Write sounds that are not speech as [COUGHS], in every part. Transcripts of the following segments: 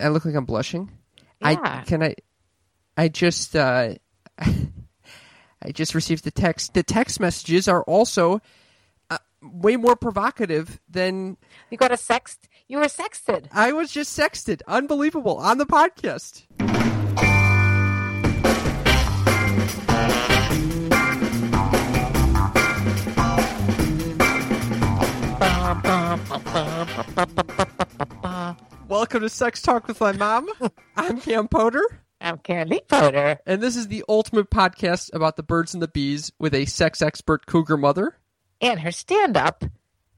I look like I'm blushing. Yeah. I can I. I just uh, [LAUGHS] I just received the text. The text messages are also uh, way more provocative than You got a sext. You were sexted. I was just sexted. Unbelievable on the podcast. Welcome to Sex Talk with my mom. I'm Cam Potter, I'm Candy Potter. and this is the ultimate podcast about the birds and the bees with a sex expert cougar mother. And her stand up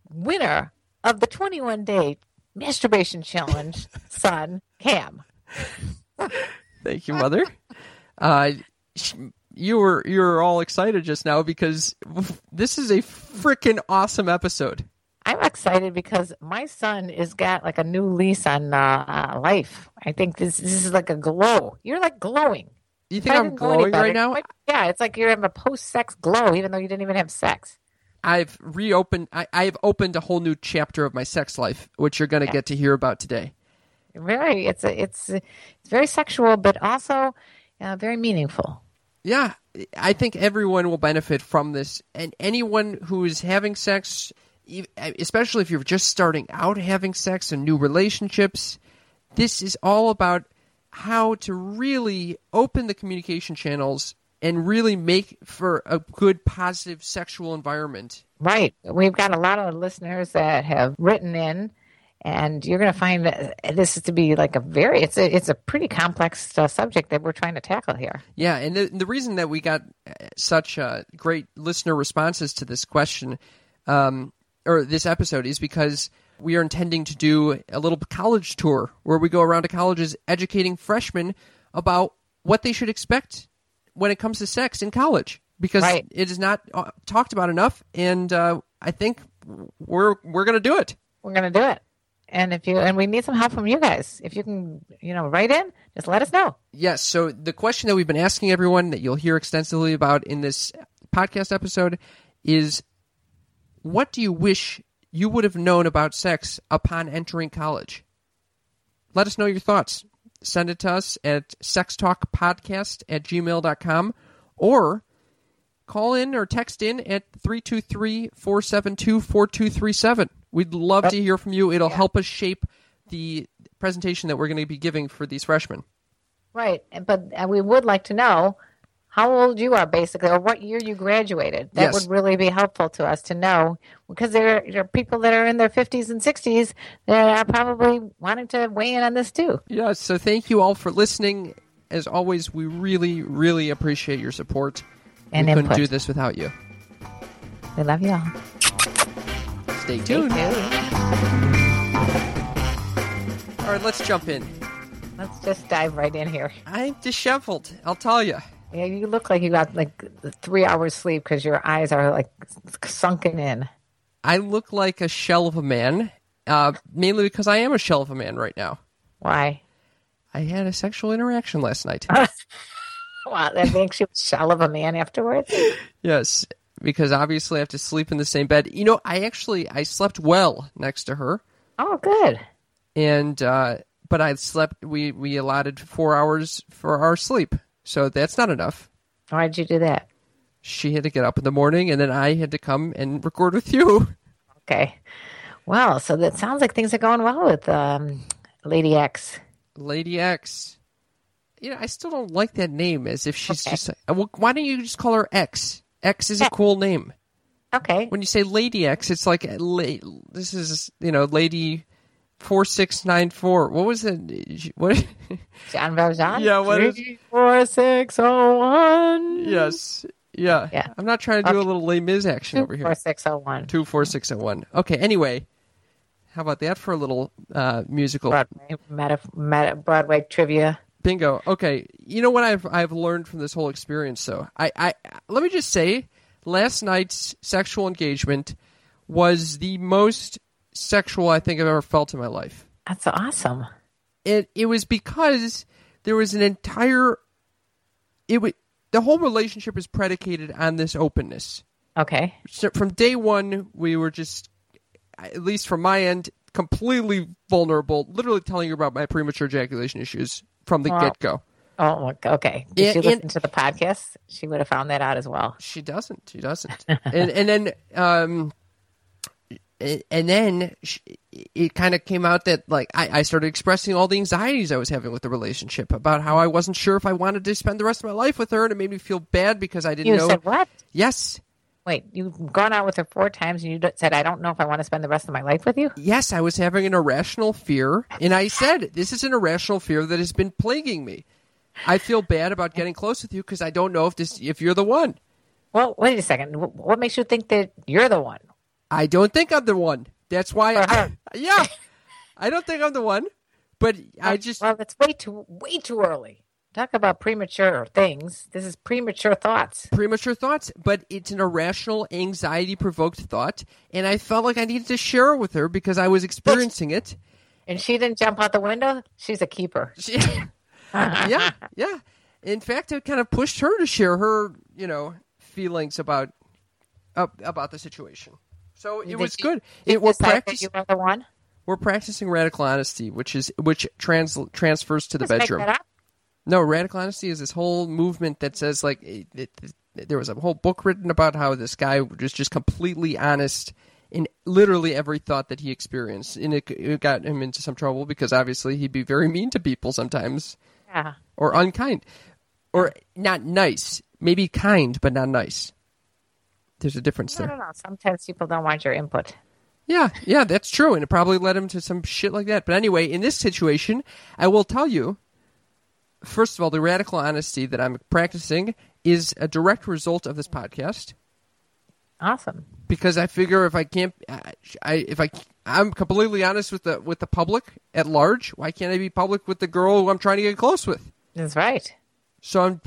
winner of the 21 day masturbation challenge, [LAUGHS] son, Cam. Thank you, mother. Uh, you were you were all excited just now because this is a freaking awesome episode. I'm excited because my son has got like a new lease on uh, uh, life. I think this this is like a glow. You're like glowing. You think I'm didn't know any glowing right now? Like, Yeah, it's like you're having a post sex glow, even though you didn't even have sex. I've reopened. I, I've opened a whole new chapter of my sex life, which you're going to get to hear about today. Very, it's a, it's it's very sexual, but also uh, very meaningful. Yeah, I think everyone will benefit from this, and anyone who is having sex, especially if you're just starting out having sex and new relationships, this is all about how to really open the communication channels and really make for a good, positive sexual environment. Right. We've got a lot of listeners that have written in, and you're going to find that this is to be like a very it's a it's a pretty complex uh, subject that we're trying to tackle here. Yeah, and the, the reason that we got uh, such uh, great listener responses to this question um, or this episode is because we are intending to do a little college tour where we go around to colleges educating freshmen about what they should expect when it comes to sex in college because Right. it is not uh, talked about enough, and uh, I think we're we're going to do it. We're going to do it. And if you and we need some help from you guys. If you can, you know, write in, just let us know. Yes. So the question that we've been asking everyone that you'll hear extensively about in this podcast episode is what do you wish you would have known about sex upon entering college? Let us know your thoughts. Send it to us at sextalkpodcast at gmail.com or call in or text in at 323 472 4237. We'd love to hear from you. It'll help us shape the presentation that we're going to be giving for these freshmen. Right. But uh, we would like to know how old you are, basically, or what year you graduated. That Yes. would really be helpful to us to know because there, are people that are in their 50s and 60s that are probably wanting to weigh in on this too. Yeah, so thank you all for listening. As always, we really, really appreciate your support. And we couldn't do this without you. We love you all. Stay Stay tuned. tuned. All right, let's jump in. Let's just dive right in here. I'm disheveled. I'll tell you. Yeah, you look like you got like three hours sleep because your eyes are like sunken in. I look like a shell of a man, uh, mainly because I am a shell of a man right now. Why? I had a sexual interaction last night. [LAUGHS] Wow, that makes you a shell of a man afterwards. yes, because obviously I have to sleep in the same bed. You know, I actually I slept well next to her, Oh, good. and uh, but I slept. We we allotted four hours for our sleep, so that's not enough. Why did you do that? she had to get up in the morning and then I had to come and record with you. Okay. Well, so that sounds like things are going well with um, Lady X. Lady X. You know, I still don't like that name as if she's Okay. just uh, well, why don't you just call her X? X is a cool name. Okay. When you say Lady X, it's like this is, you know, Lady 4694. What was it? What Jean Valjean? Yeah, what is- Three, four, six, oh, one. Yes. Yeah. Yeah. I'm not trying to do a little Les Mis action Two, over here. four, six, oh, one. Two four six and one. Okay. Anyway, How about that for a little uh, musical Broadway, meta, meta, Broadway trivia. bingo? Okay, you know what I've I've learned from this whole experience. though? I, I let me just say, last night's sexual engagement was the most sexual I think I've ever felt in my life. That's awesome. it it was because there was an entire it was the whole relationship is predicated on this openness. Okay. So from day one, we were just, at least from my end, completely vulnerable. Literally telling you about my premature ejaculation issues from the Wow. get go. Oh, okay. Did And- she listen and- to the podcast? She would have found that out as well. She doesn't. She doesn't. [LAUGHS] and and then um, and then it kind of came out that like I, I started expressing all the anxieties I was having with the relationship about how I wasn't sure if I wanted to spend the rest of my life with her, and it made me feel bad because I didn't You know. said what? Yes, Wait, you've gone out with her four times and you said, I don't know if I want to spend the rest of my life with you? yes, I was having an irrational fear, and I said this is an irrational fear that has been plaguing me. I feel bad about [LAUGHS] getting close with you because I don't know if this if you're the one. Well, wait a second. What makes you think that you're the one? I don't think I'm the one. That's why. I, [LAUGHS] yeah, I don't think I'm the one. But I just Well, it's way too, way too early. Talk about premature things. This is premature thoughts. premature thoughts, but it's an irrational, anxiety provoked thought, and I felt like I needed to share it with her because I was experiencing it. And she didn't jump out the window. She's a keeper. [LAUGHS] She- yeah, yeah. In fact, it kind of pushed her to share her, you know, feelings about uh, about the situation. So it was you- good. It, we're practicing You are the one. we're practicing radical honesty, which is which trans transfers to the bedroom. No, radical honesty is this whole movement that says like it, it, it- there was a whole book written about how this guy was just completely honest in literally every thought that he experienced, and it, it got him into some trouble because obviously he'd be very mean to people sometimes Yeah. or unkind or not nice, maybe kind but not nice. There's a difference there. no, no. Sometimes people don't want your input. Yeah, yeah, that's true, and it probably led him to some shit like that. But anyway, in this situation, I will tell you. First of all, the radical honesty that I'm practicing is a direct result of this podcast Awesome. because I figure if I can't, I, I if I I'm completely honest with the with the public at large, why can't I be public with the girl who I'm trying to get close with? That's right. So I'm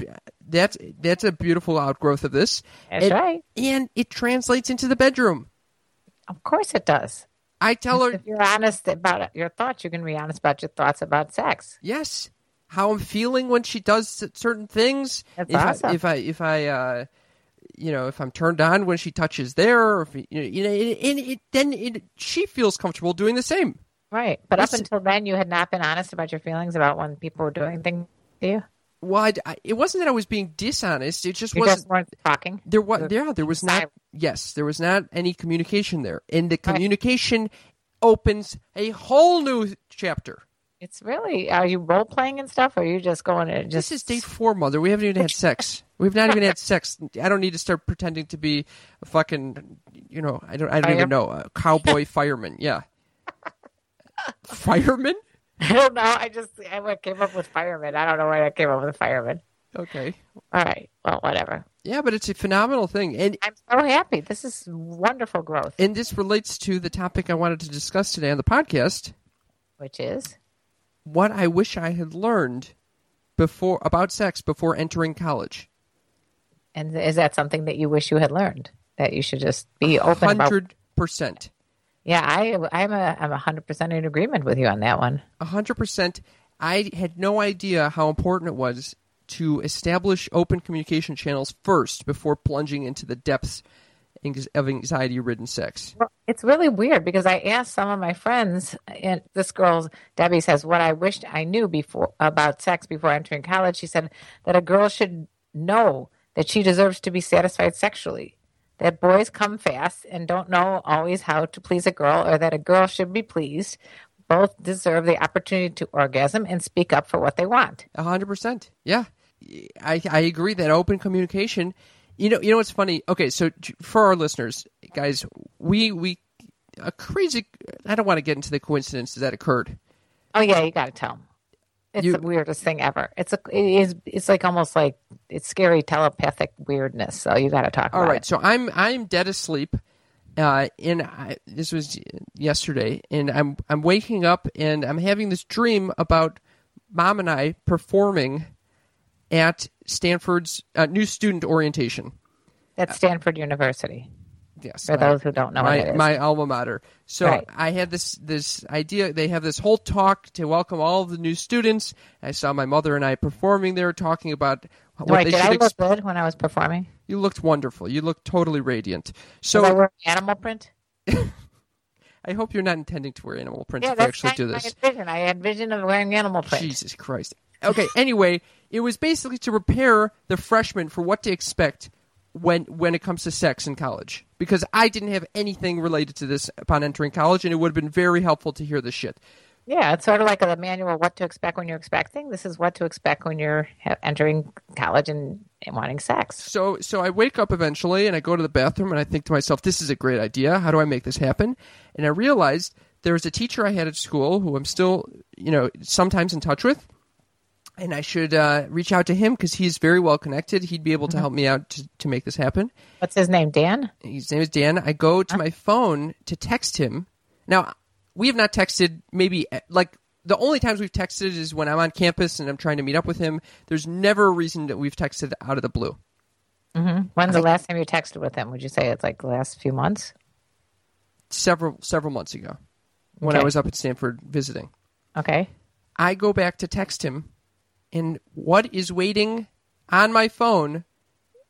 that's that's a beautiful outgrowth of this. That's and, right. and it translates into the bedroom. Of course it does. I tell her If you're honest about your thoughts, you can be honest about your thoughts about sex. yes how i'm feeling when she does certain things That's if awesome. I, if i if i uh you know if i'm turned on when she touches there or if you know, you know and, and it, then it, she feels comfortable doing the same Right. But up until then, you had not been honest about your feelings about when people were doing things to you. Well I, I- it wasn't that i was being dishonest it just You wasn't just weren't talking. there was yeah there was not yes there was not any communication there and the communication opens a whole new chapter It's really, are you role playing and stuff? Or are you just going to just. This is date four, mother. We haven't even had sex. [LAUGHS] We've not even had sex. I don't need to start pretending to be a fucking, you know, I don't, I don't even know, a cowboy fireman. Yeah, [LAUGHS] fireman. I don't know. I just I came up with fireman. I don't know why I came up with fireman. Okay. All right. Well, whatever. Yeah, but it's a phenomenal thing, and I'm so happy. This is wonderful growth, and this relates to the topic I wanted to discuss today on the podcast. which is What I wish I had learned before about sex before entering college. and is that something that you wish you had learned that you should just be open about? Hundred percent. Yeah, I I'm a I'm a hundred percent in agreement with you on that one. A hundred percent. I had no idea how important it was to establish open communication channels first before plunging into the depths of anxiety-ridden sex. Well, it's really weird because I asked some of my friends, and this girl Debbie says, "What I wished I knew before about sex before entering college." She said that a girl should know that she deserves to be satisfied sexually. That boys come fast and don't know always how to please a girl, or that a girl should be pleased. Both deserve the opportunity to orgasm and speak up for what they want. A hundred percent. Yeah, I I agree that open communication. You know, you know what's funny? Okay, so for our listeners, guys, we we a crazy. I don't want to get into the coincidences that occurred. Oh yeah, you got to tell them. It's You- the weirdest thing ever. It's a it is it's like almost like it's scary telepathic weirdness. So you got to talk All right, it. so I'm I'm dead asleep, uh, and I, this was yesterday, and I'm I'm waking up and I'm having this dream about mom and I performing at Stanford's uh, new student orientation. At Stanford University. Yes, For my- those who don't know what my it is. my alma mater. So Right. I had this this idea. They have this whole talk to welcome all of the new students. I saw my mother and I performing there, talking about what Wait, they did should. I look ex- good when I was performing? you looked wonderful. You looked totally radiant. So So I wear animal print. [LAUGHS] I hope you're not intending to wear animal print Yeah, if that's actually do this. vision. I had vision of wearing animal print. Jesus Christ. Okay, [LAUGHS] anyway, it was basically to prepare the freshmen for what to expect when when it comes to sex in college. Because I didn't have anything related to this upon entering college, and it would have been very helpful to hear this shit. Yeah, it's sort of like a manual what to expect when you're expecting. This is what to expect when you're entering college and, and wanting sex. So so I wake up eventually and I go to the bathroom and I think to myself, this is a great idea. How do I make this happen? And I realized there was a teacher I had at school who I'm still, you know, sometimes in touch with. And I should uh, reach out to him because he's very well connected. He'd be able to help me out to, to make this happen. What's his name? Dan? His name is Dan. I go to my phone to text him. Now, we have not texted maybe eh, like the only times we've texted is when I'm on campus and I'm trying to meet up with him. There's never a reason that we've texted out of the blue. When's the last time you texted with him? Would you say it's like the last few months? several several months ago when I was up at Stanford visiting. Okay. I go back to text him, and what is waiting on my phone?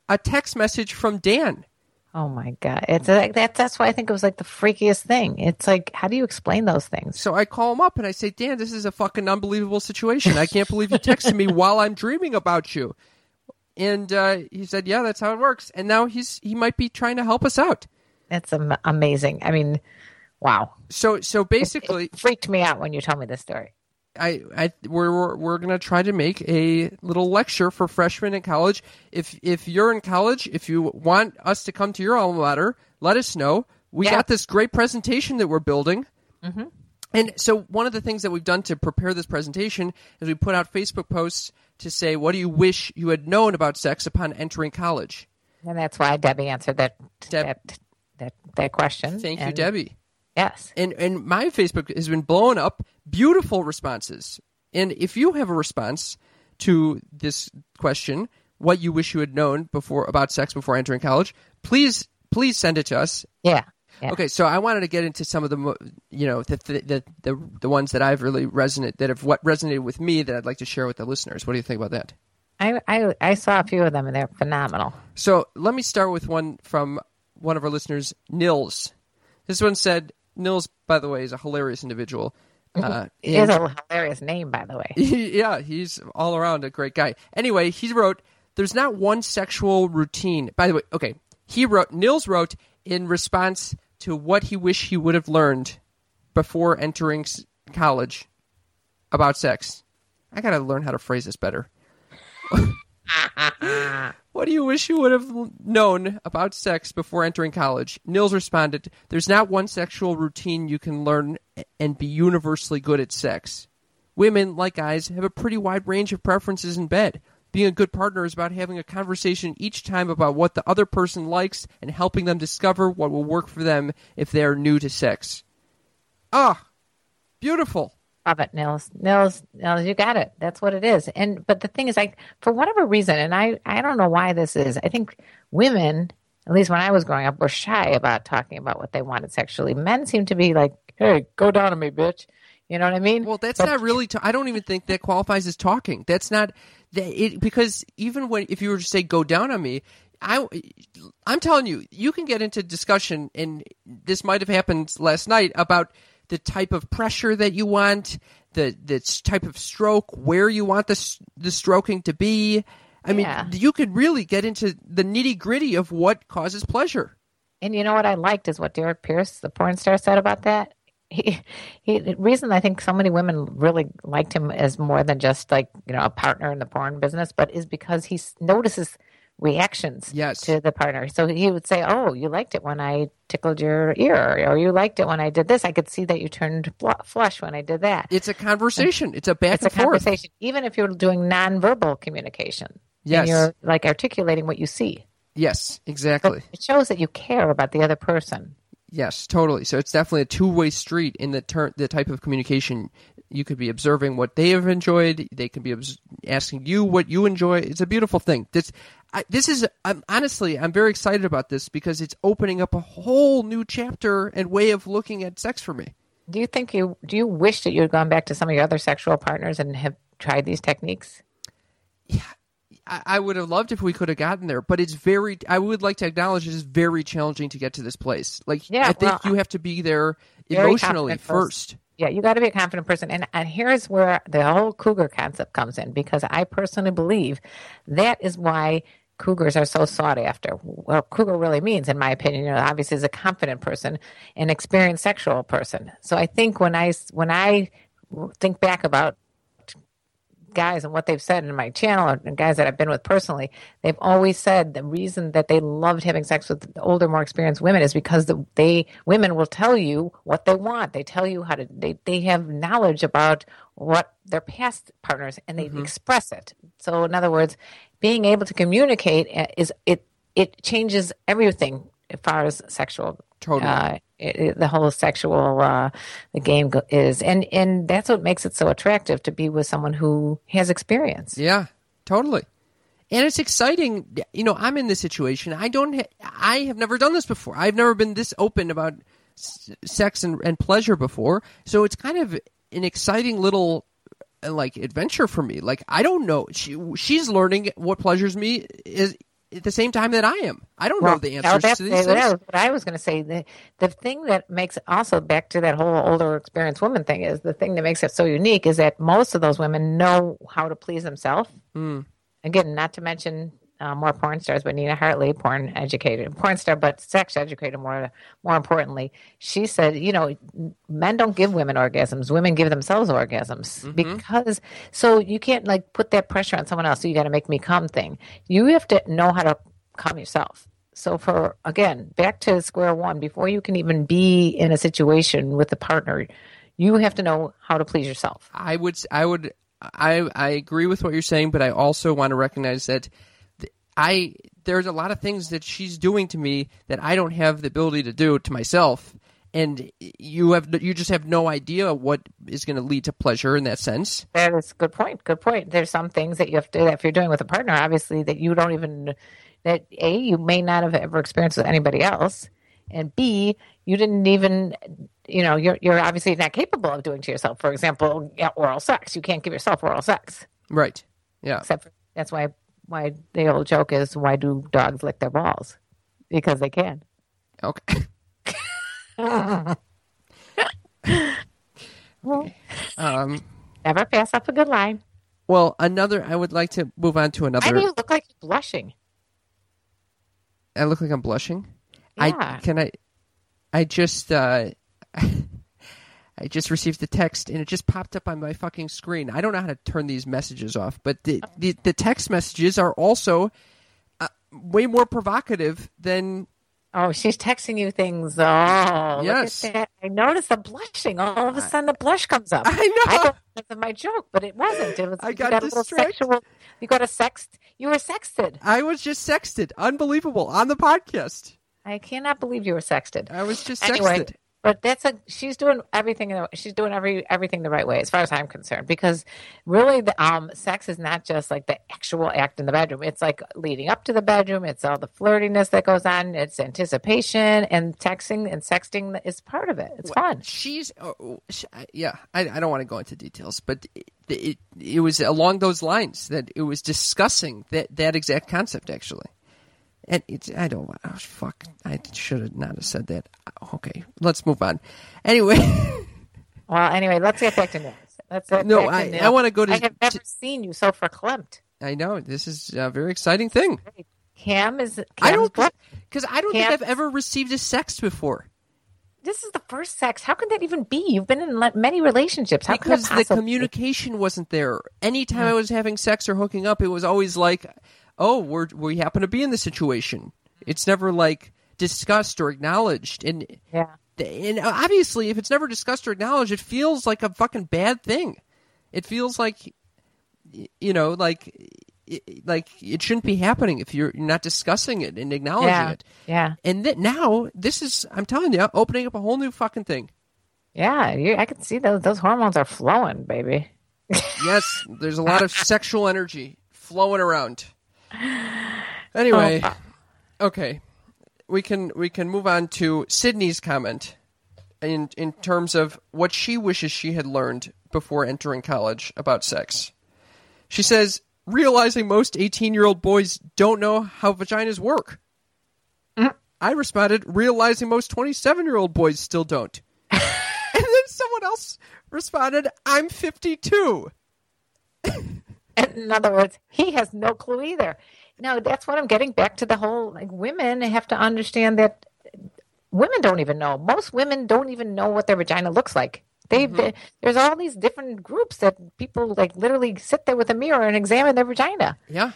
A text message from Dan. Oh my god, it's like that. That's why I think it was like the freakiest thing. It's like, how do you explain those things? So I call him up and I say, Dan, this is a fucking unbelievable situation. I can't believe you texted me while I'm dreaming about you. And uh, he said, Yeah, that's how it works. And now he's he might be trying to help us out. That's am- amazing. I mean, wow. So so basically, It freaked me out when you told me this story. I, I we're we're, to try to make a little lecture for freshmen in college. If if you're in college, if you want us to come to your alma mater, let us know. We Yeah. got this great presentation that we're building. Mm-hmm. And so one of the things that we've done to prepare this presentation is we put out Facebook posts to say, "What do you wish you had known about sex upon entering college?" And that's why Debbie answered that Deb- that, that that question. Thank you, Debbie. Yes. and and my Facebook has been blowing up. Beautiful responses. And if you have a response to this question, what you wish you had known before about sex before entering college, please please send it to us. Yeah. Yeah. Okay, so I wanted to get into some of the you know the the the, the, ones that I've really resonate that have what resonated with me that I'd like to share with the listeners. What do you think about that? I, I I saw a few of them and they're phenomenal. So let me start with one from one of our listeners, Nils. This one said, Nils, by the way, is a hilarious individual. Uh, He has a hilarious name, by the way. [LAUGHS] yeah, he's all around a great guy. Anyway, he wrote, "There's not one sexual routine." By the way, okay, he wrote. Nils wrote in response to what he wished he would have learned before entering college about sex. I gotta learn how to phrase this better. [LAUGHS] [LAUGHS] What do you wish you would have known about sex before entering college? Nils responded, There's not one sexual routine you can learn and be universally good at sex. Women, like guys, have a pretty wide range of preferences in bed. Being a good partner is about having a conversation each time about what the other person likes and helping them discover what will work for them if they are new to sex. Ah, beautiful. Love it, Nils. Nils, Nils, you got it. That's what it is. And but the thing is, like for whatever reason, and I I don't know why this is. I think women, at least when I was growing up, were shy about talking about what they wanted sexually. Men seem to be like, "Hey, go down on me, bitch." You know what I mean? Well, that's But- not really. I I don't even think that qualifies as talking. That's not that it because even when if you were to say go down on me, I I'm telling you, you can get into discussion, and this might have happened last night about the type of pressure that you want, the the type of stroke, where you want the the stroking to be. I mean, you could really get into the nitty gritty of what causes pleasure. And you know what I liked is what Derrick Pierce, the porn star, said about that. He, he, the reason I think so many women really liked him as more than just like you know a partner in the porn business, but is because he notices reactions Yes. to the partner. So he would say, "Oh, you liked it when I tickled your ear, or you liked it when I did this. I could see that you turned fl- flush when I did that." It's a conversation. It's a back It's a and forth. conversation, even if you're doing nonverbal communication. Yes. and you're like articulating what you see. Yes, But exactly. it shows that you care about the other person. Yes, totally. So it's definitely a two-way street in the ter- the type of communication. You could be observing what they have enjoyed. They can be obs- asking you what you enjoy. It's a beautiful thing. This, I, this is I'm, honestly, I'm very excited about this because it's opening up a whole new chapter and way of looking at sex for me. Do you think you do you wish that you had gone back to some of your other sexual partners and have tried these techniques? I, I would have loved if we could have gotten there, but it's very. I would like to acknowledge it is very challenging to get to this place. Like, Yeah, I think well, you have to be there emotionally first. first. Yeah, you got to be a confident person. And, and here's where the whole cougar concept comes in because I personally believe that is why cougars are so sought after. What cougar really means, in my opinion, you know, obviously is a confident person, an experienced sexual person. So I think when I, when I think back about guys and what they've said in my channel and guys that I've been with personally, they've always said the reason that they loved having sex with older, more experienced women is because the, they women will tell you what they want. They tell you how to. They they have knowledge about what their past partners and they express it. So in other words, being able to communicate uh, is it it changes everything as far as sexual Totally. uh, it, it- the whole sexual uh, the game go- is, and and that's what makes it so attractive to be with someone who has experience. Yeah, totally. And it's exciting. You know, I'm in this situation. I don't. Ha- I have never done this before. I've never been this open about s- sex and, and pleasure before. So it's kind of an exciting little like adventure for me. Like I don't know. She she's learning what pleasures me is at the same time that I am. I don't know the answers that's- to these that things. what I was going to say. The, the thing that makes also back to that whole older experienced woman thing is the thing that makes it so unique is that most of those women know how to please themselves. Hmm. Again, not to mention uh, more porn stars, but Nina Hartley, porn educated, porn star, but sex educated. More, more importantly, she said, you know, men don't give women orgasms; women give themselves orgasms Mm-hmm. because. So you can't like put that pressure on someone else. So you got to make me come thing. You have to know how to come yourself. So for again, back to square one, before you can even be in a situation with a partner, you have to know how to please yourself. I would, I would, I, I agree with what you're saying, but I also want to recognize that th- I there's a lot of things that she's doing to me that I don't have the ability to do to myself, and you have you just have no idea what is going to lead to pleasure in that sense. That is a good point. Good point. There's some things that you have to, if you're doing with a partner, obviously that you don't even, that A, you may not have ever experienced with anybody else. And B, you didn't even, you know, you're, you're obviously not capable of doing to yourself. For example, yeah, oral sex. You can't give yourself oral sex. Right? Yeah. Except for, that's why, why the old joke is, why do dogs lick their balls? Because they can. [LAUGHS] [LAUGHS] Okay. Um. Never pass up a good line. Well, another. I would like to move on to another. Why do you look like you're blushing? I look like I'm blushing. Yeah. I can I. I just. uh [LAUGHS] I just received the text and it just popped up on my fucking screen. I don't know how to turn these messages off, but the the, the text messages are also uh, way more provocative than Oh, she's texting you things. Oh, Yes. Look at that. I noticed the blushing. All of a sudden, the blush comes up. [LAUGHS] I know. I thought it was my joke, but it wasn't. It was. I you got got distracted. sexual. You got a sext. You were sexted. I was just sexted. Unbelievable on the podcast. I cannot believe you were sexted. I was just Anyway, sexted. But that's a she's doing everything. in the- She's doing every everything the right way, as far as I'm concerned. Because really, the um, sex is not just like the actual act in the bedroom. It's like leading up to the bedroom. It's all the flirtiness that goes on. It's anticipation and texting and sexting is part of it. It's fun. She's, oh, sh- yeah. I, I don't want to go into details, but it, it it was along those lines that it was discussing that that exact concept actually. And it's I don't want. Oh, fuck! I should have not have said that. Okay, let's move on. Anyway, [LAUGHS] Well, anyway, let's get back to news. Let's get No, back to I- news. I wanna go to- I have never to- seen you so verklempt. I know this is a very exciting thing. Cam is. Cam's I don't because I don't think I've ever received a sext before. This is the first sex. How can that even be? You've been in many relationships. How because the communication wasn't there. Anytime hmm. I was having sex or hooking up, it was always like, "Oh, we're we happen to be in the situation." It's never like discussed or acknowledged, and Yeah. and obviously, if it's never discussed or acknowledged, it feels like a fucking bad thing. It feels like, you know, like like it shouldn't be happening if you're, you're not discussing it and acknowledging Yeah. it. Yeah. And that now this is I'm telling you, opening up a whole new fucking thing. Yeah. You, I can see those those hormones are flowing, baby. [LAUGHS] Yes, there's a lot of sexual energy flowing around. Anyway, oh. okay, we can we can move on to Sydney's comment in in terms of what she wishes she had learned before entering college about sex. She says, realizing most 18 year old boys don't know how vaginas work. Mm-hmm. I responded, realizing most 27 year old boys still don't. [LAUGHS] and then someone else responded, I'm 52. [LAUGHS] In other words, he has no clue either. No, that's what I'm getting back to the whole like women have to understand that women don't even know. Most women don't even know what their vagina looks like. Mm-hmm. They there's all these different groups that people like literally sit there with a mirror and examine their vagina. Yeah.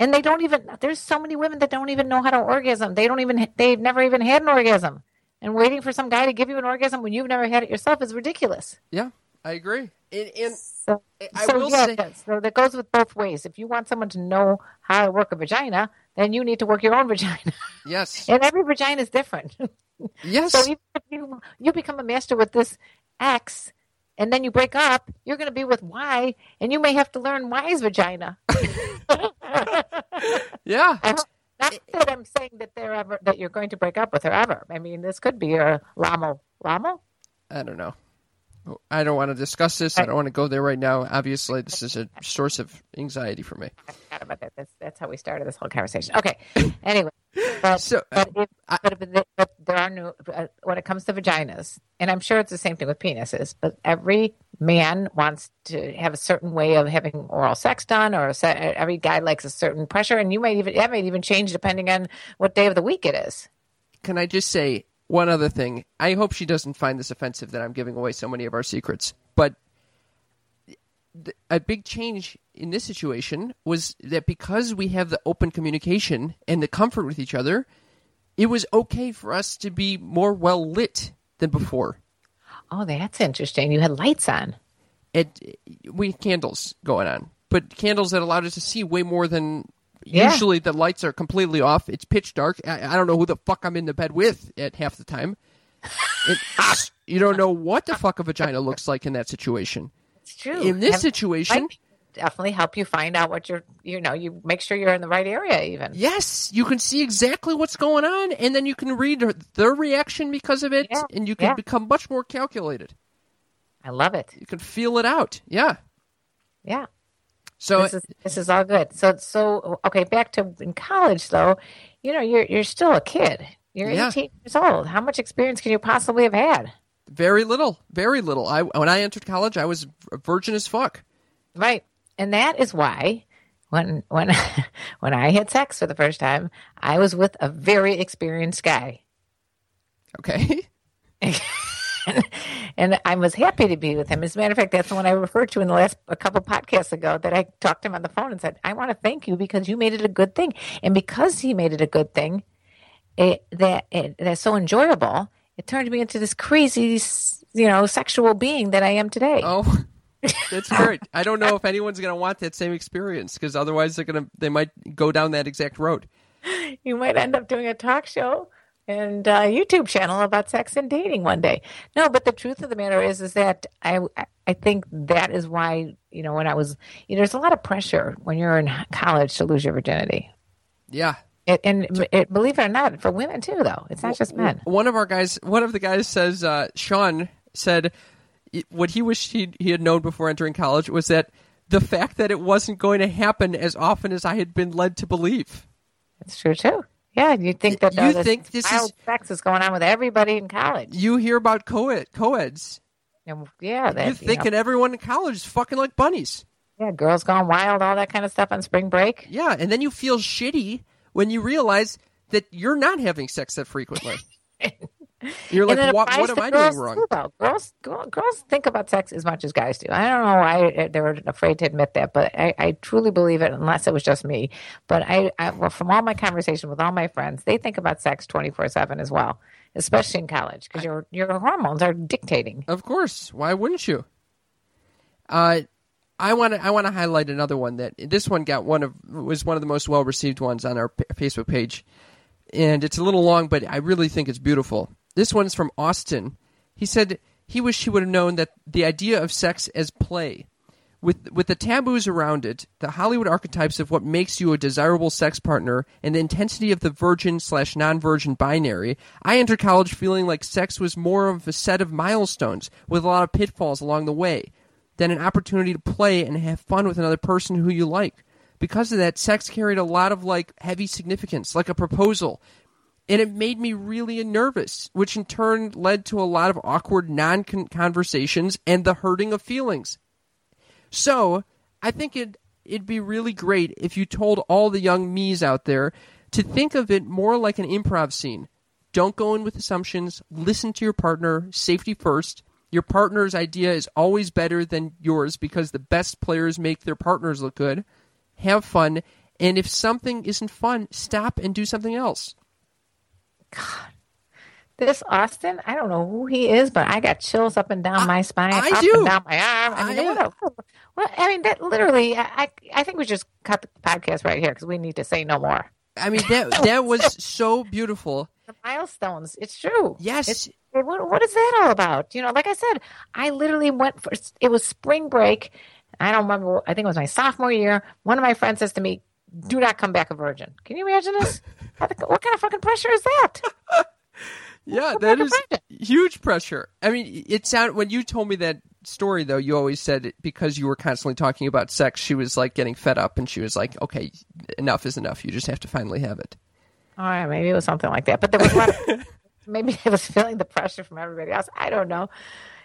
And they don't even there's so many women that don't even know how to orgasm. They don't even they've never even had an orgasm. And waiting for some guy to give you an orgasm when you've never had it yourself is ridiculous. Yeah, I agree. And, and So, I so will yeah, say- that- so that goes with both ways. If you want someone to know how to work a vagina, then you need to work your own [LAUGHS] vagina. yes, and every vagina is different. yes, so even if you you become a master with this X, and then you break up, you're going to be with Y, and you may have to learn Y's vagina. [LAUGHS] [LAUGHS] yeah. Not that I'm saying that they're ever that you're going to break up with her ever. I mean, this could be a Lamo. Lamo? I don't know. I don't want to discuss this. I don't want to go there right now. Obviously, this is a source of anxiety for me. I about that. That's, that's how we started this whole conversation. Okay. [COUGHS] Anyway, but So, uh, but, if, but, but, but there are new uh, when it comes to vaginas, and I'm sure it's the same thing with penises. But every man wants to have a certain way of having oral sex done, or se- every guy likes a certain pressure, and you might even that might even change depending on what day of the week it is. Can I just say one other thing? I hope she doesn't find this offensive that I'm giving away so many of our secrets. But a big change in this situation was that because we have the open communication and the comfort with each other, it was okay for us to be more well lit than before. Oh, that's interesting. You had lights on. it we had candles going on, but candles that allowed us to see way more than Yeah. usually. The lights are completely off. It's pitch dark. I, I don't know who the fuck I'm in the bed with at half the time. [LAUGHS] It, you don't know what the fuck a vagina looks like in that situation. It's true. In this Have- situation, definitely help you find out what you're. You know, you make sure you're in the right area. Even yes, you can see exactly what's going on, and then you can read their reaction because of it, Yeah, and you can yeah. become much more calculated. I love it. You can feel it out. Yeah. Yeah. So this is this is all good. So so okay, back to in college though, you know, you're you're still a kid. You're Yeah. 18 years old. How much experience can you possibly have had? very little, very little. I when I entered college, I was a virgin as fuck. Right. And that is why when when [LAUGHS] when I had sex for the first time, I was with a very experienced guy. Okay. [LAUGHS] [LAUGHS] and I was happy to be with him. As a matter of fact, that's the one I referred to in the last a couple podcasts ago that I talked to him on the phone and said, "I want to thank you because you made it a good thing, and because he made it a good thing, it, that it, that's so enjoyable. It turned me into this crazy, you know, sexual being that I am today. Oh, that's [LAUGHS] great. I don't know if anyone's going to want that same experience because otherwise they're going to they might go down that exact road. You might end up doing a talk show and a YouTube channel about sex and dating one day. No, but the truth of the matter is, is that I, I think that is why you know when I was, you know, there's a lot of pressure when you're in college to lose your virginity. Yeah. It, and it, believe it or not, for women too, though, it's not just men. One of our guys, one of the guys says, uh, Sean said, what he wished he he had known before entering college was that the fact that it wasn't going to happen as often as I had been led to believe. That's true too. Yeah, you think that You think this is- sex is going on with everybody in college? You hear about co-ed, co-eds. And, yeah, that You're you know, thinking everyone in college is fucking like bunnies. yeah, girls gone wild, all that kind of stuff on spring break. Yeah, and then you feel shitty when you realize that you're not having sex that frequently. [LAUGHS] You're like, what, what am I girls doing wrong? Too, though. Girls, girls think about sex as much as guys do. I don't know why they were afraid to admit that, but I, I truly believe it, unless it was just me. But I, I well, from all my conversation with all my friends, they think about sex twenty four seven as well, especially in college, because your your hormones are dictating. Of course. Why wouldn't you? Uh, I want to I want to highlight another one that this one got one of was one of the most well received ones on our p- Facebook page, and it's a little long, but I really think it's beautiful. This one's from Austin. He said he wished he would have known that the idea of sex as play, with with the taboos around it, the Hollywood archetypes of what makes you a desirable sex partner, and the intensity of the virgin slash non virgin binary. I entered college feeling like sex was more of a set of milestones with a lot of pitfalls along the way than an opportunity to play and have fun with another person who you like. Because of that, sex carried a lot of like heavy significance, like a proposal. And it made me really nervous, which in turn led to a lot of awkward non conversations and the hurting of feelings. So, I think it it'd be really great if you told all the young me's out there to think of it more like an improv scene. Don't go in with assumptions, listen to your partner, safety first, your partner's idea is always better than yours because the best players make their partners look good. Have fun. And if something isn't fun, stop and do something else. God. This Austin, I don't know who he is, but I got chills up and down I, my spine, I up do. and down my arm. I mean, I, what, a, what, I mean, that literally, I, I think we just cut the podcast right here because we need to say no more. I mean, that [LAUGHS] that was so beautiful. The milestones, it's true. Yes. It's, what, what is that all about? You know, like I said, I literally went for it was spring break. I don't remember. I think it was my sophomore year. One of my friends says to me, "Do not come back a virgin." Can you imagine this? [LAUGHS] what kind of fucking pressure is that? yeah, that is huge pressure. I mean, it sounded when you told me that story though. You always said it because you were constantly talking about sex. She was like getting fed up, and she was like, "Okay, enough is enough. You just have to finally have it." Oh, All right, maybe it was something like that. But there was a lot of [LAUGHS] maybe I was feeling the pressure from everybody else. I don't know.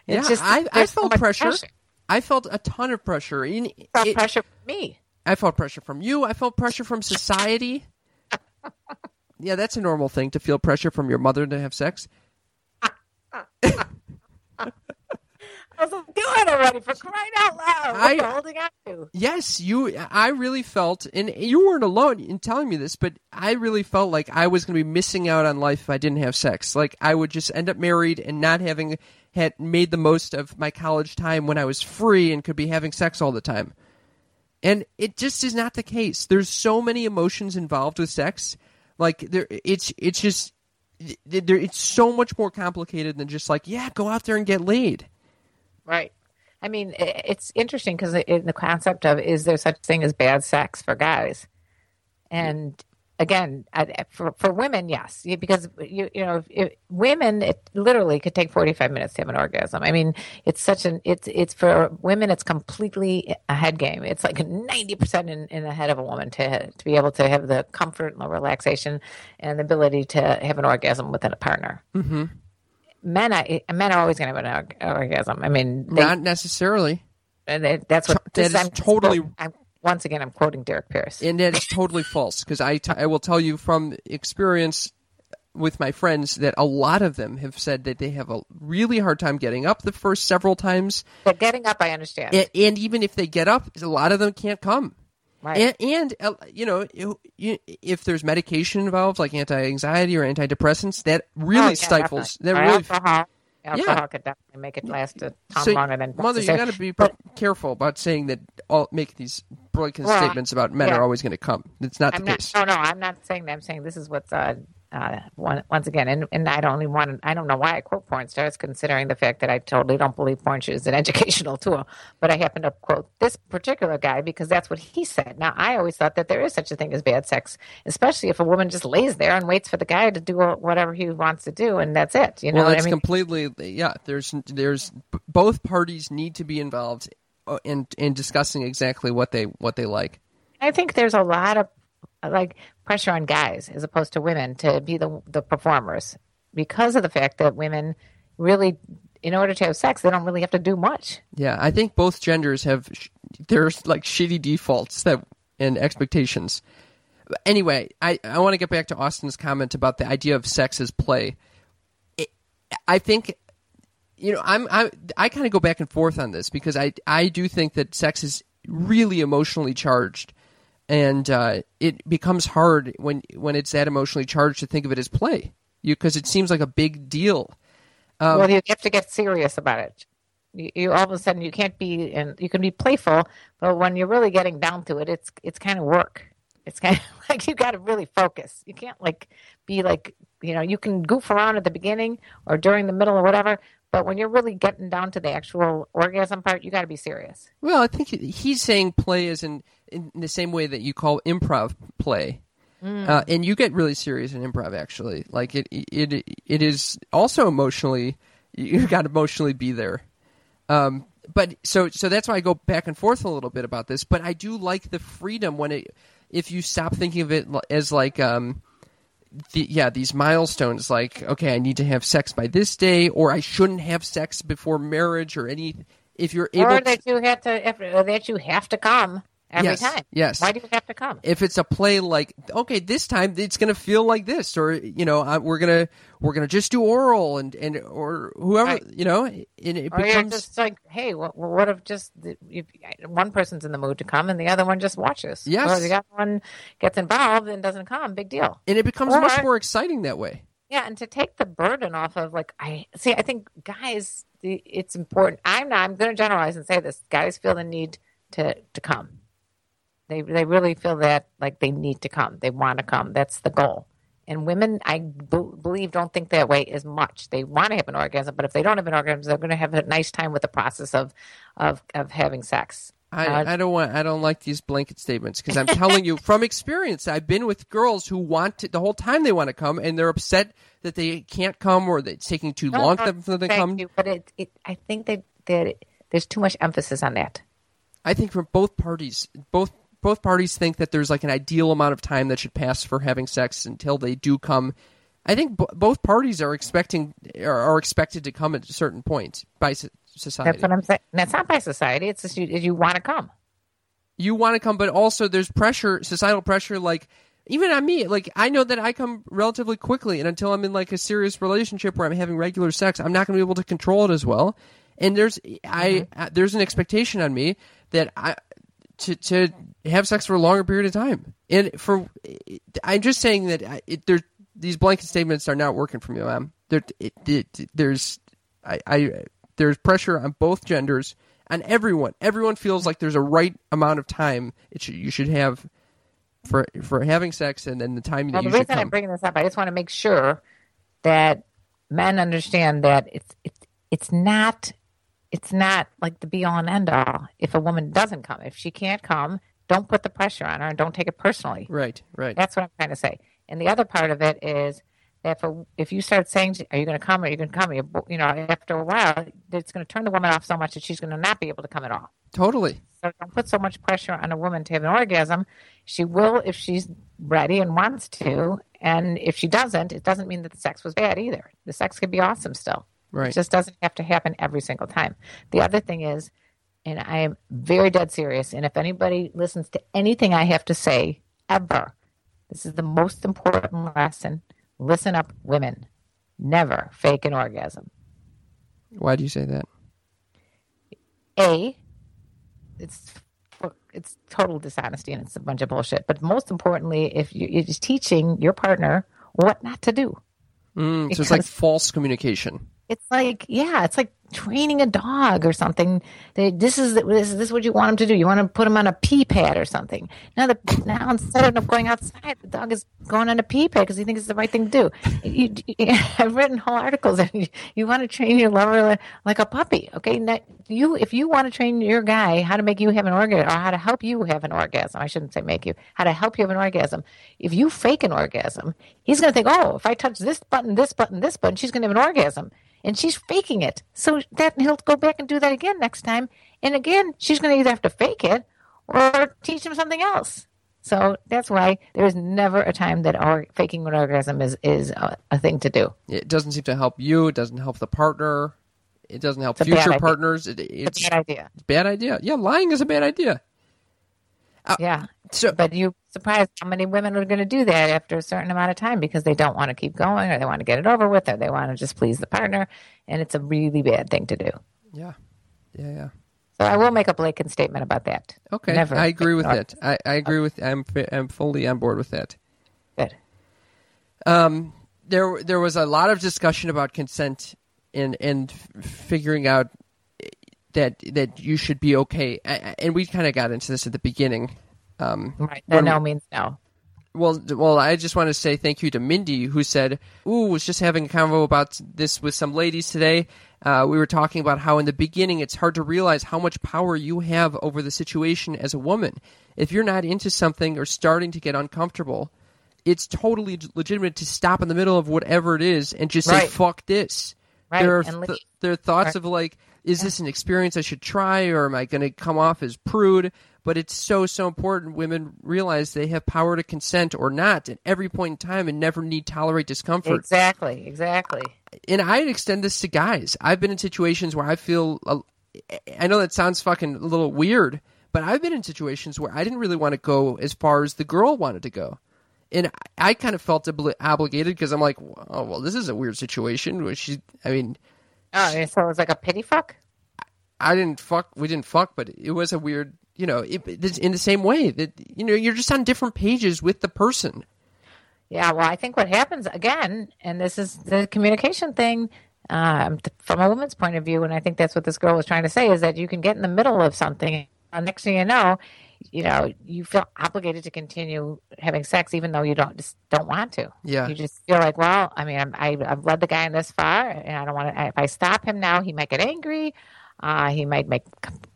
It's yeah, just, I, I felt so pressure. pressure. I felt a ton of pressure. In, it, pressure from me. I felt pressure from you. I felt pressure from society. yeah, that's a normal thing to feel pressure from your mother to have sex. I was like, do it already for crying out loud. What I, holding on to? Yes, you. I really felt, and you weren't alone in telling me this, but I really felt like I was going to be missing out on life if I didn't have sex. Like I would just end up married and not having had made the most of my college time when I was free and could be having sex all the time. And it just is not the case. There's so many emotions involved with sex. Like there, it's it's just there. It's so much more complicated than just like yeah, go out there and get laid. Right. I mean, it's interesting because in the concept of is there such a thing as bad sex for guys, and again, for for women, yes, because you you know, if, women it literally could take forty five minutes to have an orgasm. I mean, it's such an it's it's for women, it's completely a head game. It's like ninety percent in, in the head of a woman to to be able to have the comfort and the relaxation and the ability to have an orgasm with a partner. Mm-hmm men, I, men are always going to have an orgasm. I mean, they, not necessarily. They, that's what that is totally. I'm, once again, I'm quoting Derrick Pierce, and that is totally false. Because I, t- I will tell you from experience with my friends that a lot of them have said that they have a really hard time getting up the first several times. But getting up, I understand. And, and even if they get up, a lot of them can't come. Right. And, and uh, you know, if there's medication involved, like anti-anxiety or antidepressants, that really oh, yeah, stifles. That really. Alcohol. Alcohol yeah. could definitely make it last a ton so, longer than mother. You got to be but, careful about saying that. All make these broken well, statements about men yeah. are always going to come. It's not I'm the not, case. No, no, I'm not saying that. I'm saying this is what's uh, uh, one, once again, and, and I don't only want, I don't know why I quote porn stars, considering the fact that I totally don't believe porn is an [LAUGHS] educational tool. But I happen to quote this particular guy because that's what he said. Now, I always thought that there is such a thing as bad sex, especially if a woman just lays there and waits for the guy to do whatever he wants to do, and that's it. You know, well, that's I mean? completely yeah. There's there's both parties need to be involved uh, in in discussing exactly what they what they like. I think there's a lot of like pressure on guys as opposed to women to be the the performers because of the fact that women really in order to have sex they don't really have to do much. Yeah i think both genders have there's like shitty defaults that and expectations. Anyway i i want to get back to austin's comment about the idea of sex as play. It, i think you know i'm, I'm i kind of go back and forth on this because i i do think that sex is really emotionally charged and uh, it becomes hard when when it's that emotionally charged to think of it as play, because it seems like a big deal. Um, well, you have to get serious about it. You, you all of a sudden you can't be and you can be playful, but when you're really getting down to it, it's it's kind of work. It's kind of [LAUGHS] like you got to really focus. You can't like be like you know you can goof around at the beginning or during the middle or whatever, but when you're really getting down to the actual orgasm part, you got to be serious. Well, I think he's saying play is in in the same way that you call improv play. Mm. Uh, and you get really serious in improv actually like it it it is also emotionally [LAUGHS] you got to emotionally be there um, but so so that's why I go back and forth a little bit about this. But I do like the freedom when it if you stop thinking of it as like um, the, yeah these milestones like okay I need to have sex by this day or I shouldn't have sex before marriage or any if you're able or to, that you have to if, or that you have to come every Yes, time. yes. Why do you have to come? if it's a play like okay this time it's going to feel like this or you know I, we're going to we're to just do oral and and or whoever Right. you know and it Or becomes just like, hey, what, what if just if one person's in the mood to come and the other one just watches? Yes. Or the other one gets involved and doesn't come, big deal. and it becomes much more exciting that way Yeah, and to take the burden off of like I see, I think guys, it's important. I'm not. I'm going to generalize and say this: guys feel the need to to come. They they really feel that like they need to come. They want to come. That's the goal. And women, I b- believe, don't think that way as much. They want to have an orgasm, but if they don't have an orgasm, they're going to have a nice time with the process of of of having sex. I, Uh, I don't want I don't like these blanket statements because I'm telling you from experience I've been with girls who want to, the whole time they want to come and they're upset that they can't come or that it's taking too long for them for them to come. you, but it, it I think that that it, there's too much emphasis on that. I think from both parties both both parties think that there's like an ideal amount of time that should pass for having sex until they do come. I think b- both parties are expecting are, are expected to come at a certain point by so- society. That's what I'm saying. That's not by society. It's just you, you want to come. you want to come, but also there's pressure, societal pressure, like even on me. Like I know that I come relatively quickly, and until I'm in like a serious relationship where I'm having regular sex, I'm not going to be able to control it as well. And there's I uh, there's an expectation on me that I to to have sex for a longer period of time. And for I'm just saying that I, it, there these blanket statements are not working for me, ma'am. There it, it, there's I, I there's pressure on both genders on everyone. Everyone feels like there's a right amount of time it should, you should have for for having sex, and then the time that Well, you the should reason come. I'm bringing this up, I just want to make sure that men understand that it's it's it's not it's not like the be all and end all. If a woman doesn't come, if she can't come, don't put the pressure on her and don't take it personally. right, right. That's what I'm trying to say. And the other part of it is that if, a, if you start saying, "Are you going to come? Are you going to come?" You, you know, after a while, it's going to turn the woman off so much that she's going to not be able to come at all. Totally. So don't put so much pressure on a woman to have an orgasm. She will if she's ready and wants to. And if she doesn't, it doesn't mean that the sex was bad either. The sex could be awesome still. Right. It just doesn't have to happen every single time. The other thing is, and I am very dead serious, and if anybody listens to anything I have to say ever, this is the most important lesson. Listen up, women. Never fake an orgasm. Why do you say that? A, it's it's total dishonesty and it's a bunch of bullshit. But most importantly, if you, you're just teaching your partner what not to do, Mm, so it's like false communication. it's like yeah, it's like training a dog or something. They, this is this, is this is what you want him to do. You want to put him on a pee pad or something. Now the now instead of going outside, the dog is going on a pee pad because he thinks it's the right thing to do. You, you- [LAUGHS] I've written whole articles that you, you want to train your lover like, like a puppy. Okay, now, you if you want to train your guy how to make you have an orgasm or how to help you have an orgasm, I shouldn't say make you how to help you have an orgasm. If you fake an orgasm, he's going to think, oh, if I touch this button, this button, this button, she's going to have an orgasm and she's faking it. So that he'll go back and do that again next time. And again, she's going to either have to fake it or teach him something else. So that's why there is never a time that our faking an orgasm is is a, a thing to do. It doesn't seem to help you. It doesn't help the partner. It doesn't help future partners. It, It's it's a bad idea. bad idea. Yeah, lying is a bad idea. Uh, yeah. So, But you surprised how many women are going to do that after a certain amount of time because they don't want to keep going or they want to get it over with or they want to just please the partner. And it's a really bad thing to do. yeah, yeah, yeah. So I will make a blatant statement about that. Okay, Never I agree with it. I, I agree with. I'm I'm fully on board with that. Good. Um, there there was a lot of discussion about consent and and figuring out that that you should be okay. And we kind of got into this at the beginning. Um, Right. That no means no. Well, well, I just want to say thank you to Mindy who said, "Ooh, was just having a convo about this with some ladies today. Uh, we were talking about how in the beginning it's hard to realize how much power you have over the situation as a woman. If you're not into something or starting to get uncomfortable, it's totally legitimate to stop in the middle of whatever it is and just say fuck this. Right, There are th- there are thoughts Right. of like, is this an experience I should try, or am I going to come off as prude? But it's so so important. Women realize they have power to consent or not at every point in time, and never need tolerate discomfort. Exactly. Exactly. And I extend this to guys. I've been in situations where I feel. I know that sounds fucking a little weird, but I've been in situations where I didn't really want to go as far as the girl wanted to go. And I I kind of felt obli- obligated because I'm like, oh well, this is a weird situation. Where she, I mean, Oh, so it was like a pity fuck. I didn't fuck. We didn't fuck, but it was a weird. You know, it, it's in the same way that you know you're just on different pages with the person. Yeah, well, I think what happens again, and this is the communication thing um, from a woman's point of view, and I think that's what this girl was trying to say is that you can get in the middle of something, and next thing you know, you know, you feel obligated to continue having sex even though you don't just don't want to. Yeah. you just feel like, well, I mean, I'm, I, I've led the guy in this far, and I don't want to. If I stop him now, he might get angry. Uh, he might make,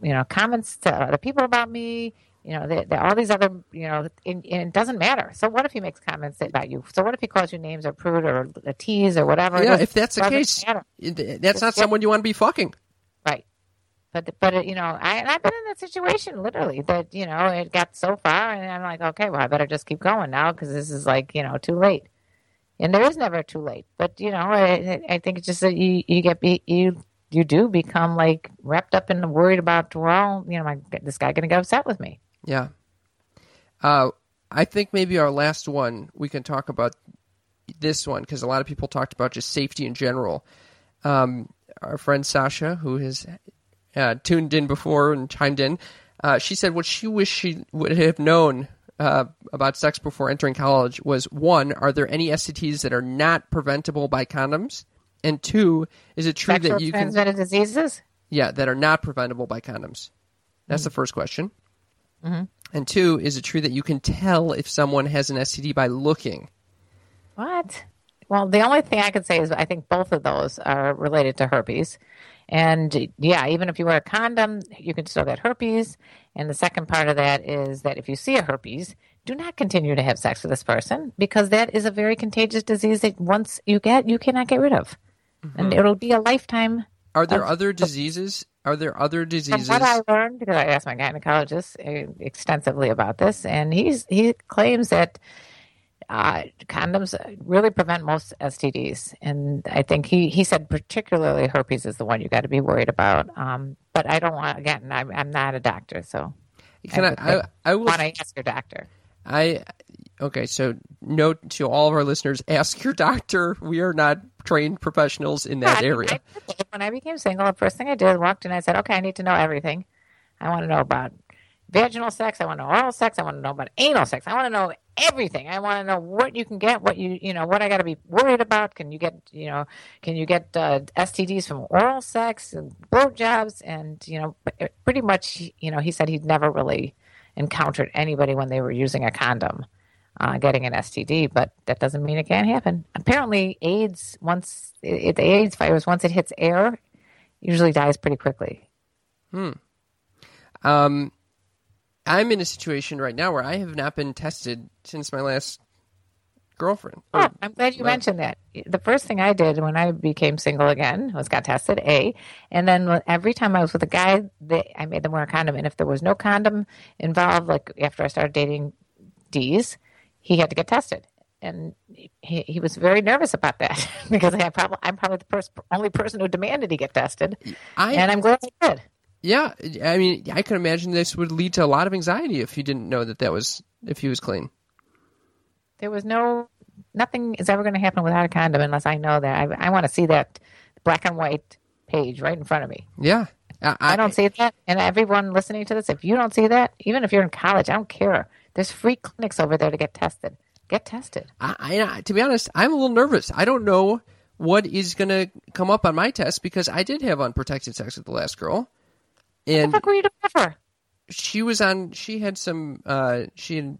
you know, comments to other people about me. You know, there are all these other, you know, and, and it doesn't matter. So what if he makes comments about you? So what if he calls you names or prude or a tease or whatever? Yeah, if that's the case, matter. that's not get- someone you want to be fucking. Right. But but you know, I I've been in that situation literally that you know it got so far, and I'm like, okay, well, I better just keep going now because this is like you know too late, and there is never too late. But you know, I, I think it's just that you you get be- you you do become like wrapped up in worried about well, you know, my this guy to get upset with me. Yeah. Uh, I think maybe our last one we can talk about this one because a lot of people talked about just safety in general. Um, our friend Sasha, who has uh, tuned in before and chimed in, uh, she said what she wished she would have known uh, about sex before entering college was one: Are there any STDs that are not preventable by condoms? And two, is it true Sexual that you can transmitted diseases. yeah, that are not preventable by condoms? That's the mm-hmm. first question. Mm-hmm. And two, is it true that you can tell if someone has an STD by looking? What? Well, the only thing I can say is I think both of those are related to herpes. And yeah, even if you wear a condom, you can still get herpes. And the second part of that is that if you see a herpes, do not continue to have sex with this person because that is a very contagious disease that once you get, you cannot get rid of. And it'll be a lifetime. Are there other diseases? Are there other From diseases? what I learned, because I asked my gynecologist uh, extensively about this, and he's he claims that uh, condoms really prevent most STDs, and I think he he said particularly herpes is the one you got to be worried about. Um, but I don't want again. I'm I'm not a doctor, so Can I, I, I will want to ask your doctor. I okay. So note to all of our listeners: ask your doctor. We are not trained professionals in that Yeah, area. I- when I became single, the first thing I did, walked in, and I said, "Okay, I need to know everything. I want to know about vaginal sex. I want to know oral sex. I want to know about anal sex. I want to know everything. I want to know what you can get, what you you know, what I got to be worried about. Can you get you know, can you get uh, STDs from oral sex and blowjobs? And you know, pretty much, you know, he said he'd never really encountered anybody when they were using a condom uh, getting an STD, but that doesn't mean it can't happen. Apparently, AIDS once it, the AIDS virus once it hits air, usually dies pretty quickly. Um, I'm in a situation right now where I have not been tested since my last girlfriend. Ah, oh, I'm glad you mentioned that. The first thing I did when I became single again was got tested, A. And then every time I was with a guy, they, I made them wear a condom. And if there was no condom involved, like after I started dating D's, he had to get tested. And he, he was very nervous about that [LAUGHS] because I probably, I'm probably the pers- only person who demanded he get tested. I and I'm glad I did. yeah. I mean, I can imagine this would lead to a lot of anxiety if you didn't know that that was if he was clean. There was no, nothing is ever going to happen without a condom unless I know that. I, I want to see that black and white page right in front of me. Yeah. I, I don't see that. And everyone listening to this, if you don't see that, even if you're in college, I don't care. There's free clinics over there to get tested. Get tested. I, I, to be honest, I'm a little nervous. I don't know what is going to come up on my test because I did have unprotected sex with the last girl. What and the fuck were you doing she was on. She had some. Uh, she had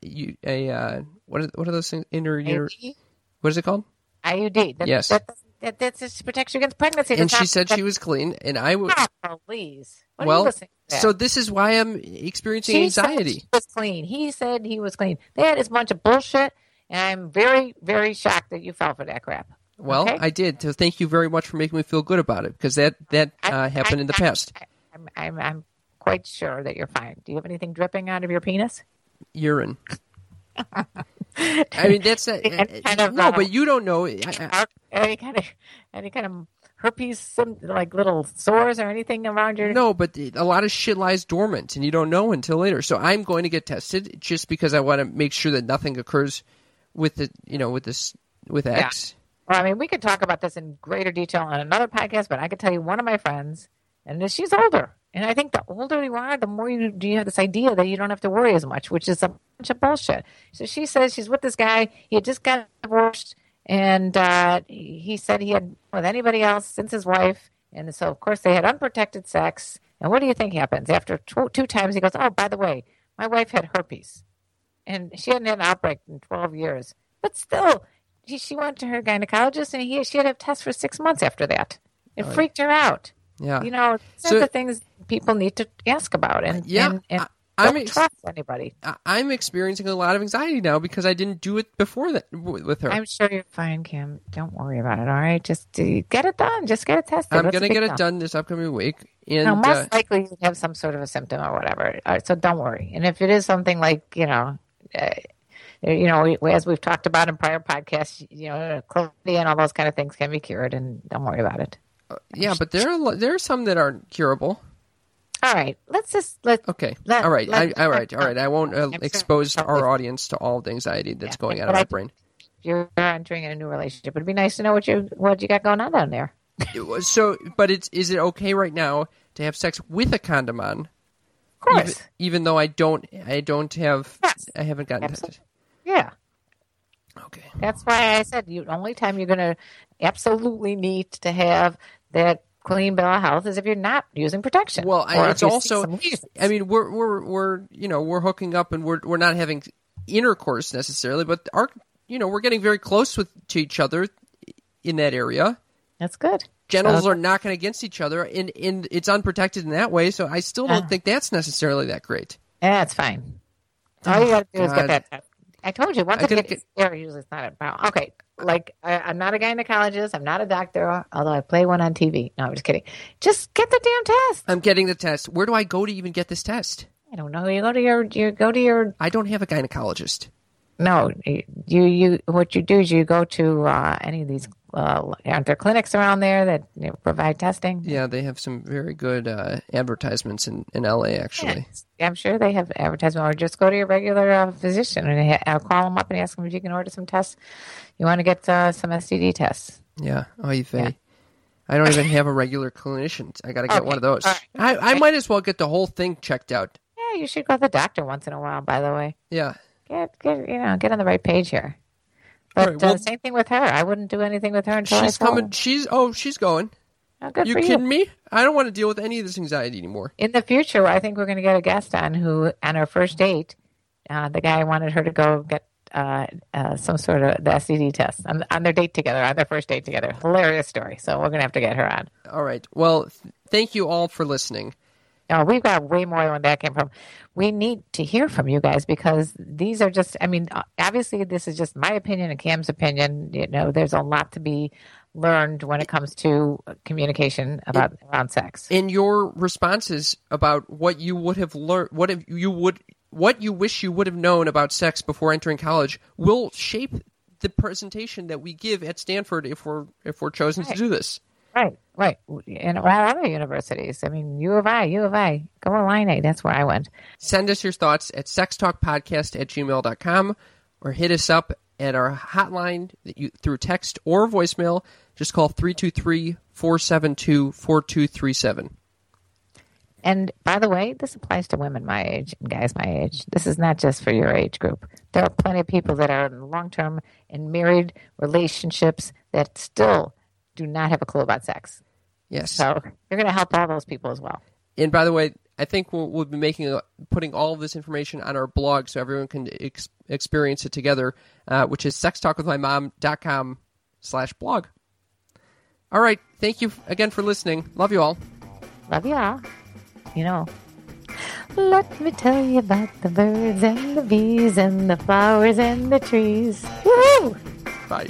you a uh, what are what are those things? Inter IUD? what is it called? IUD. That, Yes. That, that, that just protects you against pregnancy. And she said she was clean, and I was. Oh, please. What Well? So this is why I'm experiencing She said anxiety. she was clean. He said he was clean. That is a bunch of bullshit, and I'm very, very shocked that you fell for that crap. Well, Okay? I did. So thank you very much for making me feel good about it because that that I- uh, happened I- in the I- past. I'm, I'm, I'm quite sure that you're fine. Do you have anything dripping out of your penis? Urine. I mean, that's not, Any kind of, no, uh, but you don't know. I, I, any kind of, any kind of herpes, some, like little sores or anything around your? no, but a lot of shit lies dormant, and you don't know until later. So I'm going to get tested just because I want to make sure that nothing occurs with the, you know, with this with X. Well, I mean, we could talk about this in greater detail on another podcast, but I could tell you one of my friends, and she's older. And I think the older you are, the more you, you have this idea that you don't have to worry as much, which is a bunch of bullshit. So she says she's with this guy. He had just got divorced, and uh, he said he had with anybody else since his wife. And so, of course, they had unprotected sex. And what do you think happens? After tw- two times, he goes, Oh, by the way, my wife had herpes. And she hadn't had an outbreak in 12 years. But still, she, she went to her gynecologist, and he, she had to have tests for six months after that. It freaked her out. Yeah. You know, So- the things people need to ask about, and Yeah, and, and I- I'm don't ex- trust anybody. I'm experiencing a lot of anxiety now because I didn't do it before that with her. I'm sure you're fine, Kim. Don't worry about it. All right, just uh, get it done. Just get it tested. I'm gonna get it done this upcoming week, and No, uh, most likely you have some sort of a symptom or whatever. All right, so don't worry. And if it is something like you know, uh, you know, as we've talked about in prior podcasts, you know, chlamydia and all those kind of things can be cured, and don't worry about it. yeah, but there are there are some that aren't curable. All right, let's just let. Okay. Let- all right. let- I, all right. All right. I won't uh, expose our audience to all the anxiety that's Yeah, going on but in my brain. You're entering a new relationship. It'd be nice to know what you what you got going on down there. It was- So, but it's is it okay right now to have sex with a condom on? Of course. Even, even though I don't, I don't have, Yes. I haven't gotten Absolutely. tested. Yeah. Okay. That's why I said the only time you're going to absolutely need to have that clean bill of health is if you're not using protection. Well, I, it's also. I mean, we're we're we're you know we're hooking up and we're we're not having intercourse necessarily, but our you know we're getting very close with to each other in that area. that's good. Genitals So- are knocking against each other, and and it's unprotected in that way. So I still don't Ah. think that's necessarily that great. Yeah, it's fine. All you got to do is get that. I told you once I I get get- there, usually it's not a problem. Okay, like I, I'm not a gynecologist. I'm not a doctor, although I play one on TV. No, I'm just kidding. Just get the damn test. I'm getting the test. Where do I go to even get this test? I don't know. You go to your, you go to your I don't have a gynecologist. No, you you what you do is you go to uh, any of these. Uh, aren't there clinics around there that you know, provide testing? Yeah, they have some very good uh, advertisements in, in LA, actually. Yeah, I'm sure they have advertisement, or just go to your regular uh, physician and ha- call them up and ask them if you can order some tests. You want to get uh, some STD tests? Yeah. Oh, you I don't even have a regular clinician. I got to get Okay, one of those. right. I, I might as well get the whole thing checked out. Yeah, you should go to the doctor once in a while. By the way, Yeah. Get get you know get on the right page here. But right, well- uh, same thing with her. I wouldn't do anything with her until She's coming. her. She's oh, she's going. Oh, good You for kidding you. me? I don't want to deal with any of this anxiety anymore. in the future, I think we're going to get a guest on who, on her first date, uh, the guy wanted her to go get uh, uh, some sort of the STD test on, on their date together, on their first date together. Hilarious story. So we're going to have to get her on. All right. Well, th- thank you all for listening. No, we've got way more than that came from. We need to hear from you guys because these are just, I mean, uh, obviously, this is just my opinion and Cam's opinion. You know, there's a lot to be learned when it comes to communication about around sex. In your responses about what you would have learned, what if you would, what you wish you would have known about sex before entering college, will shape the presentation that we give at Stanford if we're if we're chosen to do this. Right, right. And around other universities. I mean, U of I, U of I. Go Illini. That's where I went. Send us your thoughts at sextalkpodcast at gmail.com or hit us up at our hotline that you, through text or voicemail. Just call 323 472 4237. And by the way, this applies to women my age and guys my age. This is not just for your age group. There are plenty of people that are in long term and married relationships that still do not have a clue about sex. Yes. So you're going to help all those people as well. And by the way, I think we'll, we'll be making a, putting all of this information on our blog so everyone can ex- experience it together, uh, which is sextalkwithmymom.com slash blog. All right. Thank you again for listening. Love you all. Love you all. You know. Let me tell you about the birds and the bees and the flowers and the trees. Woo! Bye.